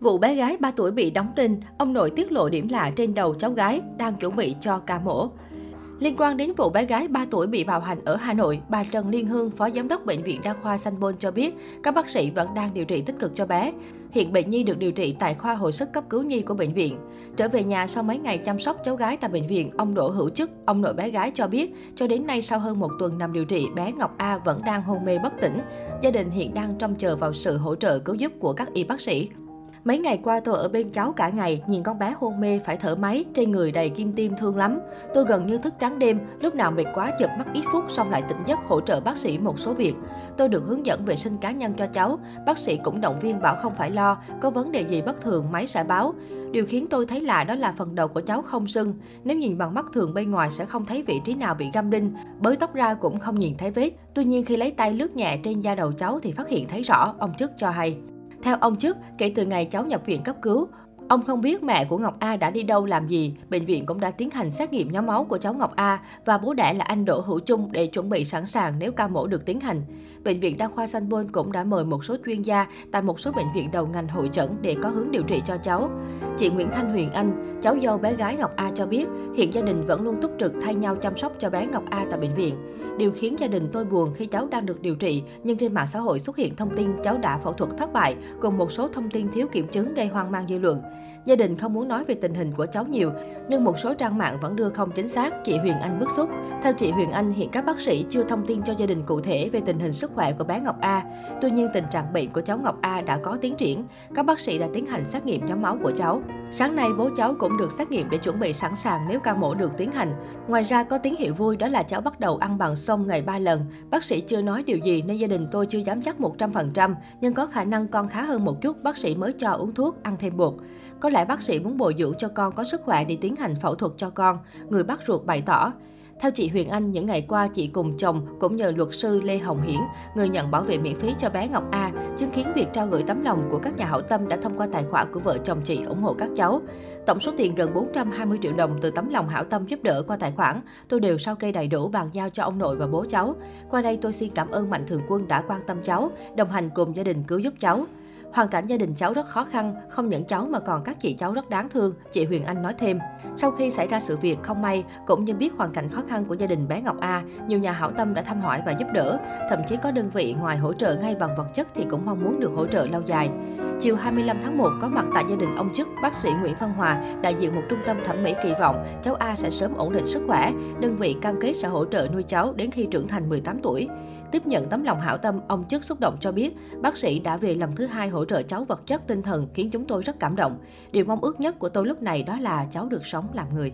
Vụ bé gái 3 tuổi bị đóng đinh, ông nội tiết lộ điểm lạ trên đầu cháu gái đang chuẩn bị cho ca mổ. Liên quan đến vụ bé gái 3 tuổi bị bạo hành ở Hà Nội, bà Trần Liên Hương, Phó Giám đốc Bệnh viện Đa khoa Sanh Pôn cho biết, các bác sĩ vẫn đang điều trị tích cực cho bé. Hiện bệnh nhi được điều trị tại khoa hồi sức cấp cứu nhi của bệnh viện. Trở về nhà sau mấy ngày chăm sóc cháu gái tại bệnh viện, ông Đỗ Hữu Chức, ông nội bé gái cho biết, cho đến nay sau hơn một tuần nằm điều trị, bé Ngọc A vẫn đang hôn mê bất tỉnh. Gia đình hiện đang trông chờ vào sự hỗ trợ cứu giúp của các y bác sĩ. Mấy ngày qua tôi ở bên cháu cả ngày, nhìn con bé hôn mê phải thở máy, trên người đầy kim tiêm thương lắm. Tôi gần như thức trắng đêm, lúc nào mệt quá chợp mắt ít phút xong lại tỉnh giấc hỗ trợ bác sĩ một số việc. Tôi được hướng dẫn vệ sinh cá nhân cho cháu, bác sĩ cũng động viên bảo không phải lo, có vấn đề gì bất thường máy sẽ báo. Điều khiến tôi thấy lạ đó là phần đầu của cháu không sưng. Nếu nhìn bằng mắt thường bên ngoài sẽ không thấy vị trí nào bị găm đinh, bới tóc ra cũng không nhìn thấy vết. Tuy nhiên khi lấy tay lướt nhẹ trên da đầu cháu thì phát hiện thấy rõ, ông chức cho hay. Theo ông chức, kể từ ngày cháu nhập viện cấp cứu, Ông không biết mẹ của Ngọc A đã đi đâu làm gì. Bệnh viện cũng đã tiến hành xét nghiệm nhóm máu của cháu Ngọc A và bố đẻ là anh Đỗ Hữu Trung để chuẩn bị sẵn sàng nếu ca mổ được tiến hành. Bệnh viện Đa khoa Sanh Pôn cũng đã mời một số chuyên gia tại một số bệnh viện đầu ngành hội chẩn để có hướng điều trị cho cháu. Chị Nguyễn Thanh Huyền Anh, cháu dâu bé gái Ngọc A cho biết, hiện gia đình vẫn luôn túc trực thay nhau chăm sóc cho bé Ngọc A tại bệnh viện. Điều khiến gia đình tôi buồn khi cháu đang được điều trị, nhưng trên mạng xã hội xuất hiện thông tin cháu đã phẫu thuật thất bại, cùng một số thông tin thiếu kiểm chứng gây hoang mang dư luận. Gia đình không muốn nói về tình hình của cháu nhiều, nhưng một số trang mạng vẫn đưa không chính xác, chị Huyền Anh bức xúc. Theo chị Huyền Anh, hiện các bác sĩ chưa thông tin cho gia đình cụ thể về tình hình sức khỏe của bé Ngọc A. Tuy nhiên, tình trạng bệnh của cháu Ngọc A đã có tiến triển. Các bác sĩ đã tiến hành xét nghiệm nhóm máu của cháu. Sáng nay, bố cháu cũng được xét nghiệm để chuẩn bị sẵn sàng nếu ca mổ được tiến hành. Ngoài ra, có tín hiệu vui đó là cháu bắt đầu ăn bằng sông ngày 3 lần. Bác sĩ chưa nói điều gì nên gia đình tôi chưa dám chắc 100%, nhưng có khả năng con khá hơn một chút, bác sĩ mới cho uống thuốc, ăn thêm bột. Có lẽ bác sĩ muốn bồi dưỡng cho con có sức khỏe để tiến hành phẫu thuật cho con, người bác ruột bày tỏ. Theo chị Huyền Anh, những ngày qua chị cùng chồng cũng nhờ luật sư Lê Hồng Hiển, người nhận bảo vệ miễn phí cho bé Ngọc A, chứng kiến việc trao gửi tấm lòng của các nhà hảo tâm đã thông qua tài khoản của vợ chồng chị ủng hộ các cháu. Tổng số tiền gần 420 triệu đồng từ tấm lòng hảo tâm giúp đỡ qua tài khoản, tôi đều sau kê đầy đủ bàn giao cho ông nội và bố cháu. Qua đây tôi xin cảm ơn Mạnh Thường Quân đã quan tâm cháu, đồng hành cùng gia đình cứu giúp cháu. Hoàn cảnh gia đình cháu rất khó khăn, không những cháu mà còn các chị cháu rất đáng thương, chị Huyền Anh nói thêm. Sau khi xảy ra sự việc không may, cũng như biết hoàn cảnh khó khăn của gia đình bé Ngọc A, nhiều nhà hảo tâm đã thăm hỏi và giúp đỡ. Thậm chí có đơn vị ngoài hỗ trợ ngay bằng vật chất thì cũng mong muốn được hỗ trợ lâu dài. Chiều 25 tháng 1 có mặt tại gia đình ông chức, bác sĩ Nguyễn Văn Hòa, đại diện một trung tâm thẩm mỹ kỳ vọng cháu A sẽ sớm ổn định sức khỏe. Đơn vị cam kết sẽ hỗ trợ nuôi cháu đến khi trưởng thành 18 tuổi. Tiếp nhận tấm lòng hảo tâm, ông chức xúc động cho biết, bác sĩ đã về lần thứ hai hỗ trợ cháu vật chất tinh thần khiến chúng tôi rất cảm động. Điều mong ước nhất của tôi lúc này đó là cháu được sống làm người.